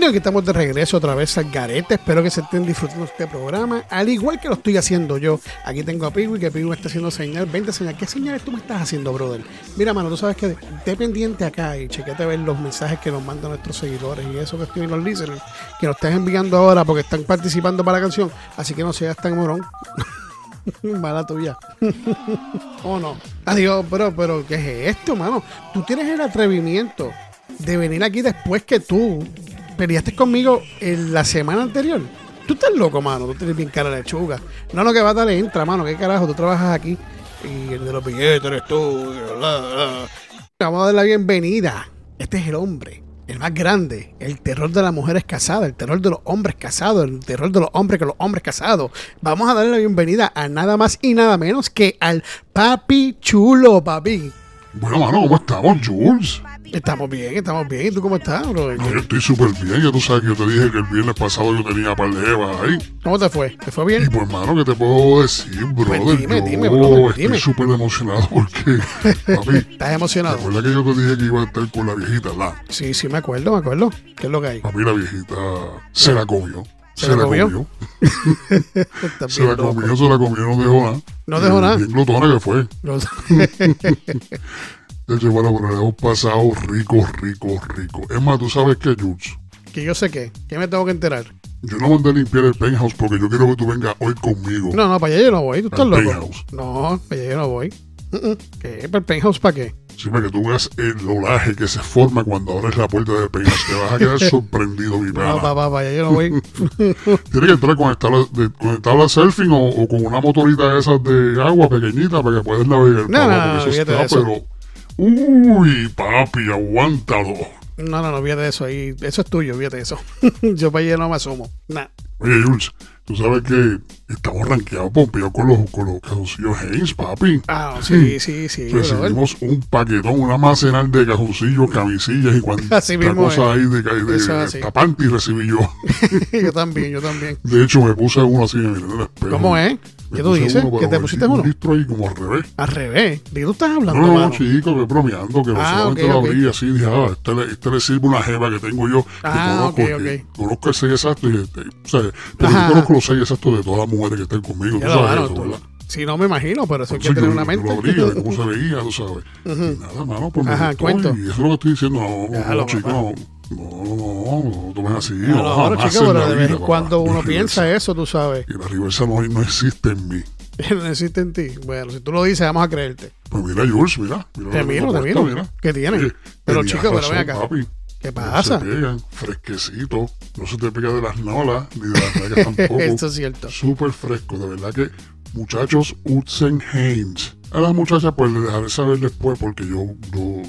Bueno, aquí estamos de regreso otra vez al garete. Espero que se estén disfrutando este programa, al igual que lo estoy haciendo yo. Aquí tengo a Piwi, que Piwi está haciendo señal. 20 señal. ¿Qué señales tú me estás haciendo, brother? Mira, mano, tú sabes que esté pendiente acá y chequete a ver los mensajes que nos mandan nuestros seguidores y eso que escriben los listeners, que nos están enviando ahora porque están participando para la canción. Así que no seas tan morón. Mala tuya. ¿O no? Adiós, pero, pero, ¿qué es esto, mano? Tú tienes el atrevimiento de venir aquí después que tú peleaste conmigo en la semana anterior. Tú estás loco, mano. Tú tienes bien cara de lechuga. No, no, que va a darle entra, mano. ¿Qué carajo? Tú trabajas aquí. Y el de los billetes eres tú. Vamos a dar la bienvenida. Este es el hombre. El más grande, el terror de las mujeres casadas, el terror de los hombres casados, el terror de los hombres que los hombres casados. Vamos a darle la bienvenida a nada más y nada menos que al papi chulo, papi. Bueno, mano, ¿cómo estamos, Jules? Estamos bien, estamos bien. ¿Y tú cómo estás, bro? No, yo estoy súper bien. Ya tú sabes que yo te dije que el viernes pasado yo tenía par de evas ahí. ¿Cómo te fue? ¿Te fue bien? Y pues, mano, ¿qué te puedo decir, brother? Pues dime, yo dime, brother, estoy súper emocionado porque, papi, ¿Estás emocionado? ¿te acuerdas que yo te dije que iba a estar con la viejita, la? Sí, sí, me acuerdo, me acuerdo. ¿Qué es lo que hay? Papi, la viejita se la comió. ¿Se la comió? Se la comió, se la comió, no dejó nada. No dejó Eh, nada. Bien glotona que fue. No- De bueno, pero le hemos pasado rico, rico, rico. Es más, tú sabes que, Jules, que yo sé qué. ¿Qué me tengo que enterar? yo no mandé a limpiar el penthouse porque yo quiero que tú vengas hoy conmigo. No, no, para allá yo no voy. ¿Tú estás loco? penthouse. No, para allá yo no voy. ¿Qué? ¿Para el penthouse para qué? Sí, para que tú veas el olaje que se forma cuando abres la puerta del penthouse. Te vas a quedar sorprendido, mi No, pana. papá, para allá yo no voy. Tienes que entrar con tabla, de, con tabla surfing o, o con una motorita de esas de agua pequeñita para que puedas navegar. No, papá, no, no, eso está, eso. pero... Uy, papi, aguántalo. No, no, no, fíjate de eso ahí. Eso es tuyo, fíjate de eso. yo para allá no me asumo. Nah. Oye, Jules, tú sabes que estamos rankeados pompeados con los, con los cajoncillos Haynes, papi. Ah, sí, sí, sí. brother. Recibimos un paquetón, una almacenal de cajoncillos, camisillas y cuanta Así mismo cosa es. ahí de, de, de, tapanti recibí yo. yo también, yo también. De hecho, me puse uno así en el espejo. ¿Cómo es? ¿Qué tú dices? uno, ¿Que pero te me pusiste uno? Un ahí como al revés. Al revés. ¿De qué tú estás hablando, no, no, chico, que bromeando, que Ah, solamente ok, lo ok. abrí así, dije, ah, este le, este le sirve una jeva que tengo yo, que Ah, conozco, ok, que ok. conozco el 6 exacto, y este, o sea, Ajá. yo conozco los 6 exactos de todas las mujeres que están conmigo, Ya tú sabes mano, eso, tú- ¿verdad? Sí, no me imagino, pero eso hay que Entonces, tener yo- una yo mente. lo abría, cómo se veía, tú sabes. Y nada, mano, pues me Ajá, gustó, cuento. Y eso es lo que estoy diciendo, no, no, no, chico, no, no, no, no, no tomes así, no, no, jamás chico, en pero de vez en cuando uno piensa eso, tú sabes. Y la reversa no, no existe en mí. No existe en ti. Bueno, si tú lo dices, vamos a creerte. Pues mira, Jules, mira. mira Te miro, te miro. mira. ¿Qué tiene? Oye, Pero, chico, pero razón, ven acá. papi. ¿Qué No pasa? se pegan, fresquecito, no se te pega de las nolas ni de las nalgas tampoco. Esto es cierto. Súper fresco, de verdad que muchachos usen Haynes. A las muchachas pues les dejaré saber después porque yo, yo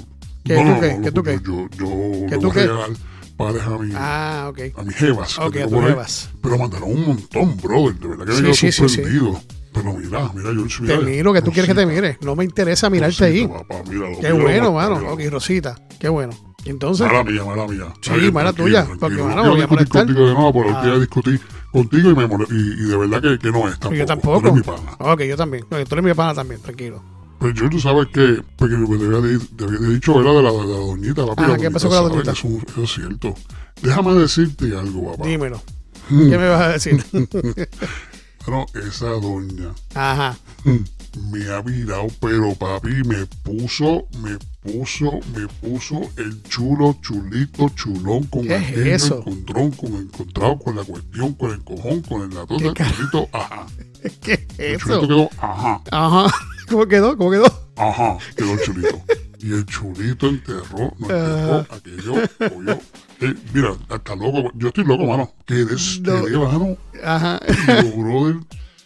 ¿Qué, no, tú no, qué? no, ¿Qué tú qué? yo, yo ¿Qué le tú qué? pares a mi, Ah, a mis jevas. a jevas. Pero mandaron un montón, brother, de verdad que Sí, me sí, sí, sí. sorprendido. Pero mira, mira, yo Te miro, que tú quieres que te mire. No me interesa mirarte ahí. Qué bueno, mano. Ok, Rosita. Qué bueno. Entonces, Mala mía, mala mía. Sí, bien, mala tuya, porque, mano, voy a molestar. contigo de nuevo, pero el Ah. día discutí contigo y, me y, y de verdad que, que no es tampoco. yo Tú tampoco. eres mi pana. Ok, yo también. Tú eres mi pana también, tranquilo. Pues yo, tú sabes que, porque te había, di- te había dicho, era de la, de la doñita, papi. La ¿qué pasó con la doñita? que Eso, eso es cierto. Déjame decirte algo, papá. Dímelo. ¿Qué me vas a decir? Bueno, esa doña Ajá. me ha virado, pero papi me puso, me puso, me puso el chulo, chulito, chulón con ¿Qué es eso? encontrón, con encontrado, con la cuestión, con el cojón, con el latón, ¿Qué el chulito, ajá. ¿Qué es El chulito eso? quedó, ajá, Ajá. ¿Cómo quedó? ¿Cómo quedó? ajá, quedó el chulito. Y el chulito enterró, no enterró aquello, pollo. Eh, mira, hasta loco, yo estoy loco, mano. Quedé, No. quedé, mano. Ajá. Y brother,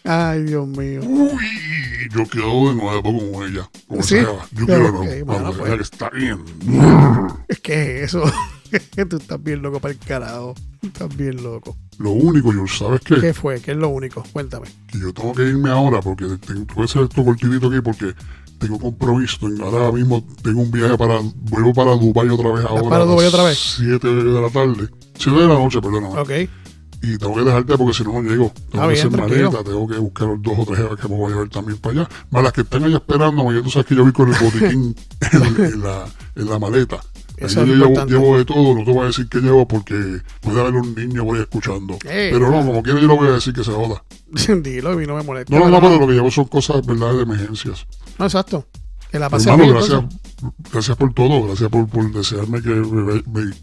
Ay, Dios mío. Uy, yo quedo de nuevo con ella. Como Sí. esa. Yo no, bueno, cuando pues. que está bien. ¿Qué es eso? Tú estás bien loco para el carajo. Estás bien loco. Lo único, yo sabes qué? ¿Qué fue? ¿Qué es lo único? Cuéntame. que yo tengo que irme ahora porque tengo que hacer esto cortitito aquí porque tengo compromiso. Ahora mismo tengo un viaje para, vuelvo para Dubai otra vez ahora. para las otra vez? 7 de la tarde. 7 de la noche, perdóname. Ok. Y tengo que dejarte porque si no, no llego. Tengo Ah, que bien, hacer tranquilo. maleta, tengo que buscar los dos o tres jevas que me voy a llevar también para allá. Más las que están allá esperándome, ya tú sabes que yo vi con el botiquín en, en la, en la maleta. Eso Ahí es yo llevo, de todo, no te voy a decir que llevo porque puede haber un niño por ahí escuchando. Pero no, como quiera yo lo voy a decir que se joda. Dilo, y no me molesta. No, no, no, pero lo que llevo son cosas, verdad, de emergencias. No, exacto. Que la pases Hermano, bien, gracias, entonces. gracias por todo, gracias por, por desearme que me- me-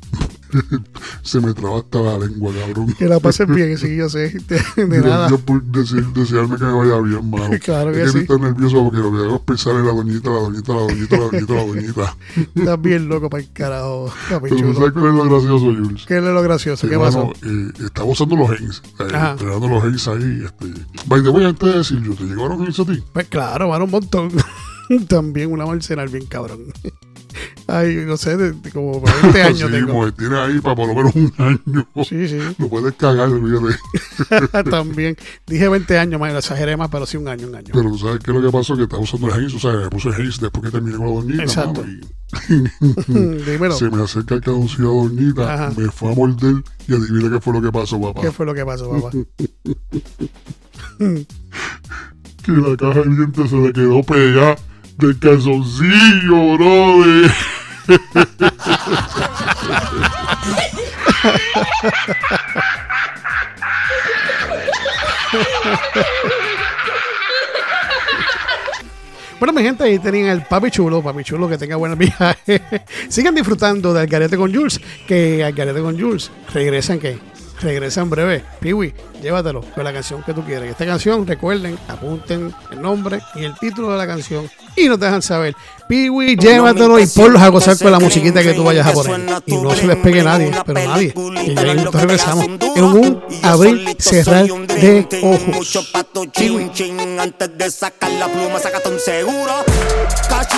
se me traba hasta la lengua, cabrón. Que la pases bien, sí, yo sé. De, de nada. Gracias por decir- desearme que me vaya bien, mano. Claro que es que sí. estoy nervioso porque lo que hago es pensar en la doñita, la doñita, la doñita, la doñita, la doñita. Estás bien loco para el carajo, Pero ¿tú chulo. sabes cuál es lo gracioso, Jules? ¿Qué es lo gracioso? ¿Qué pasó? eh, estaba usando los Heinz, eh, entrenando los Heinz ahí. Este. By the way, antes de decir, yo te llegaron Heinz a ti. Pues claro, van un montón. También una marcenal bien cabrón. Ay, no sé, de, de como 20 años sí, tengo. mujer, tienes ahí para por lo menos un año. Sí, sí. Lo puedes cagar, olvídate. También. Dije 20 años, más, lo exageré más, pero sí un año, un año. Pero tú sabes qué es lo que pasó, que estaba usando el Heinz, o sea, me puse Heinz después que terminé con la doñita, Exacto. mano, Dímelo. y se me acerca el caducida doñita, Ajá. me fue a morder y adivina qué fue lo que pasó, papá. ¿Qué fue lo que pasó, papá? Que la caja de dientes se le quedó pegada del calzoncillo, brother. Bueno, mi gente, ahí tenían el papi chulo, papi chulo, que tenga buenos viajes. Sigan disfrutando de Algarete con Jules, que Algarete con Jules regresan que regresa en breve. Piwi, llévatelo con la canción que tú quieres. Esta canción, recuerden, apunten el nombre y el título de la canción y nos dejan saber. Piwi, llévatelo y ponlos a gozar con la musiquita que tú vayas a poner. Y no se les pegue nadie, pero nadie. Y ya mismo regresamos en un abrir, cerrar de ojos. Mucho pato chin chin antes de sacar la pluma, sácate un seguro. Cachispa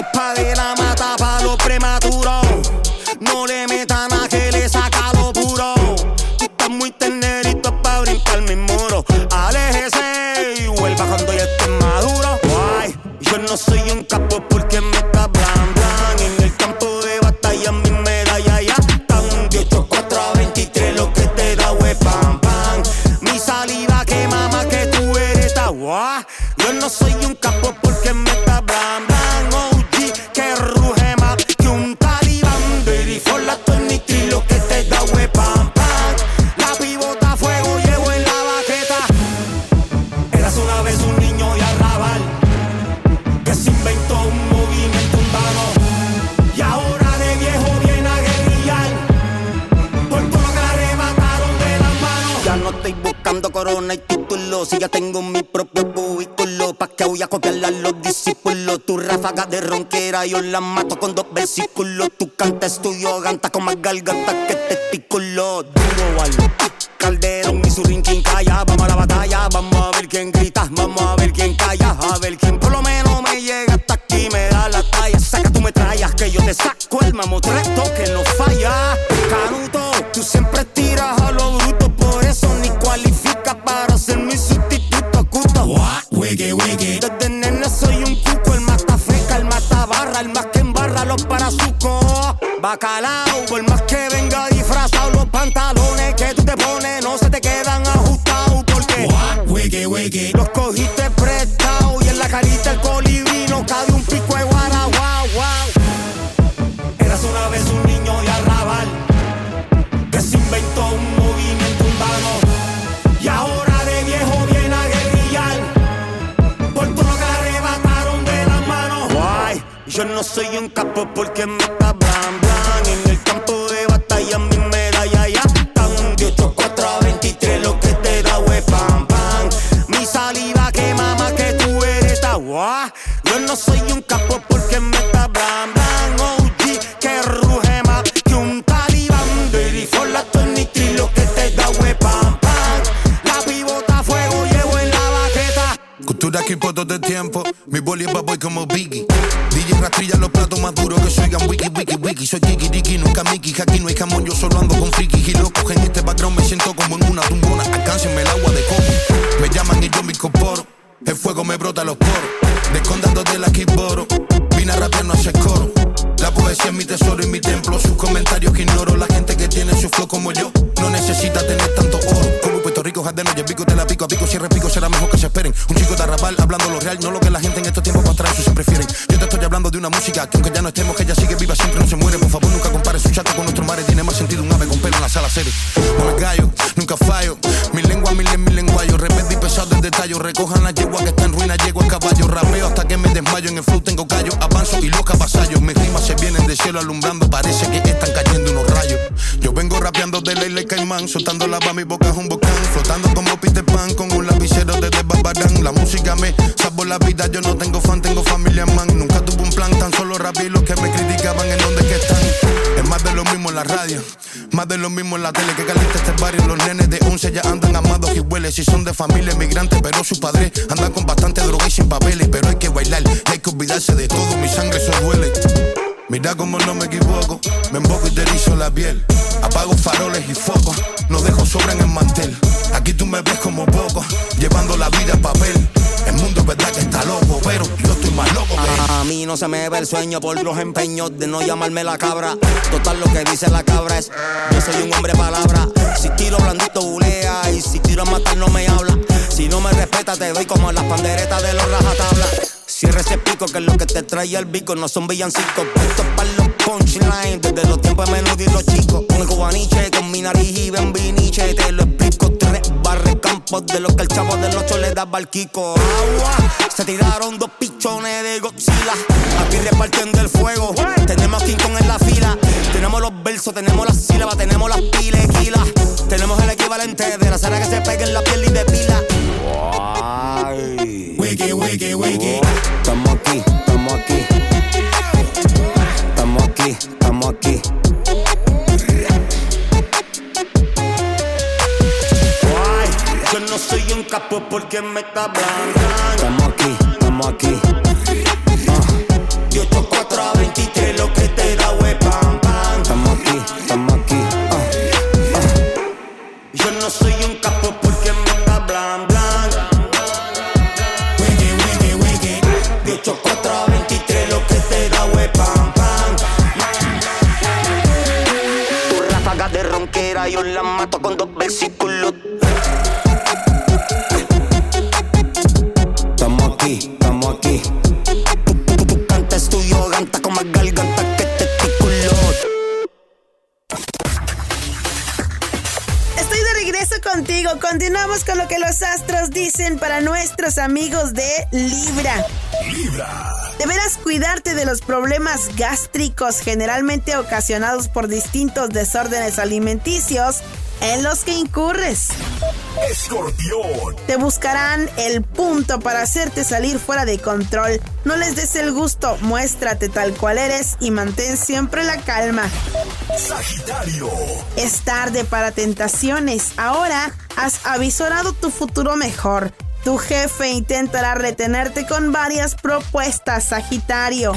Yo no soy un capo porque me está blan corona y títulos, si ya tengo mi propio cubículo pa' que voy a copiarle a los discípulos. Tu ráfaga de ronquera yo la mato con dos versículos. Tu canta estudio ganta con más garganta que testículo. Duro al Calderón y su rinquín calla, vamos a la batalla, vamos a ver quién grita, vamos a ver quién calla, a ver quién por lo menos me llega hasta aquí, me da la talla, saca tu metrallas que yo te saco el mamotreto que no falla. Canuto, Bacalao, por más que venga disfrazado, los pantalones que tú te pones no se te quedan ajustados porque wiggy. los cogiste prestado y en la carita el colibrí no cabe un pico de guara, wow, wow. Eras una vez un niño y arrabal que se inventó un movimiento urbano y ahora de viejo viene a guerrillar por lo que le arrebataron de las manos. Yo no soy un capo porque me Soy un capo porque me está blan blan OG que ruge más que un talibán. Baby for la Tony lo que te da hue pam pam. La pivota a fuego llevo en la baqueta. Cultura que por todo el tiempo. Mi boli es boy como Biggie. DJ rastrilla los platos más duros que soy wiki, wiki, wiki. Soy Kiki, Diki, nunca Mickey. Aquí no hay jamón, yo solo ando con frikis y locos. En este background me siento como en una tumbona. Alcáncenme el agua de El fuego me brota los poros. Descondando de la keyboard. Vine a rapear, no hacer coro. La poesía es mi tesoro y mi templo. Sus comentarios que ignoro. La gente que tiene su flow como yo. No necesita tener tanto oro. Como Puerto Rico, jardeno, y el pico te la pico a pico. Si repico será mejor que se esperen. Un chico de arrabal hablando lo real, no lo que la gente en estos tiempos para atrás, se prefieren. Yo te estoy hablando de una música que aunque ya no estemos, que ella sigue viva, siempre no se muere. Por favor, nunca compare su chato con nuestro mar. Tiene más sentido un ave con pelo en la sala serie. No me callo, nunca fallo. Mi lengua, mi lengua, mi. Y. Recojan la yegua que está en ruina, llego en caballo. Rapeo hasta que me desmayo. En el flow tengo callo, avanzo y loca vasallo. Mis rimas se vienen del cielo alumbrando, parece que están cayendo unos rayos. Yo vengo rapeando de ley y caimán, soltando la mi boca es un volcán, flotando como Peter Pan con un lapicero de Babarán. La música me salvo la vida, yo no tengo fan, tengo familia man. Nunca tuve un plan, tan solo rapé los que me criticaban en donde que están. Es más de lo mismo en la radio, más de lo mismo en la tele que calienta este barrio. Los nenes de once ya andan amados y hueles. Si son de familia emigrante, pero sus padres andan con bastante droga y sin papeles. Pero hay que bailar hay que olvidarse de todo. Mi sangre eso duele. Mira como no me equivoco, me emboco y te la piel. Apago faroles y focos, no dejo sobra en el mantel. Me ve el sueño por los empeños de no llamarme la cabra. Total lo que dice la cabra es, yo soy un hombre palabra. Si tiro blandito bulea y si tiro a matar no me habla. Si no me respeta te doy como las panderetas de los rajatablas. Cierra ese pico que lo que te trae el bico. No son villancicos, puestos para los punchlines. Desde los tiempos menudo y los chicos. El cubaniche, con mi nariz y bambiniche. Te lo explico, de los que el chavo del ocho le daba al Kiko. Agua, se tiraron dos pichones de Godzilla. Aquí repartiendo el fuego. Tenemos King Kong en la fila. Tenemos los versos, tenemos las sílabas, tenemos las pilequilas. Tenemos el equivalente de la cera que se pega en la piel y de pila. Porque me está hablando. Estamos aquí, estamos aquí. Ah, Yo 4 a 23, lo que te da we pam pam. Estamos aquí, estamos aquí. Ah. Yo no soy un capo porque me está blan blan. Wiki, wiki. De 8, 4 a 23, lo que te da we pam pam. Tu ráfaga de ronquera, yo la mato con dos versículos. Estoy de regreso contigo. Continuamos con lo que los astros dicen para nuestros amigos de Libra. Deberás cuidarte de los problemas gástricos generalmente ocasionados por distintos desórdenes alimenticios en los que incurres. Escorpión. Te buscarán el punto para hacerte salir fuera de control. No les des el gusto, muéstrate tal cual eres y mantén siempre la calma. Sagitario. Es tarde para tentaciones. Ahora has avisorado tu futuro mejor. Tu jefe intentará retenerte con varias propuestas, Sagitario.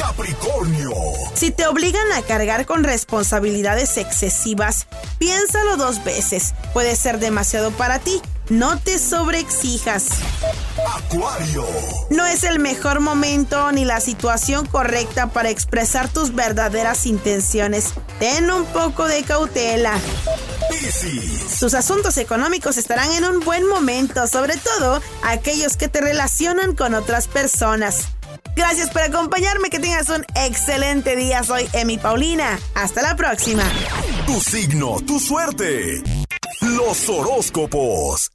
Capricornio. Si te obligan a cargar con responsabilidades excesivas, piénsalo dos veces. Puede ser demasiado para ti. No te sobreexijas. Acuario. No es el mejor momento ni la situación correcta para expresar tus verdaderas intenciones. Ten un poco de cautela. Tus asuntos económicos estarán en un buen momento, sobre todo aquellos que te relacionan con otras personas. Gracias por acompañarme, que tengas un excelente día. Soy Emi Paulina. Hasta la próxima. Tu signo, tu suerte. Los horóscopos.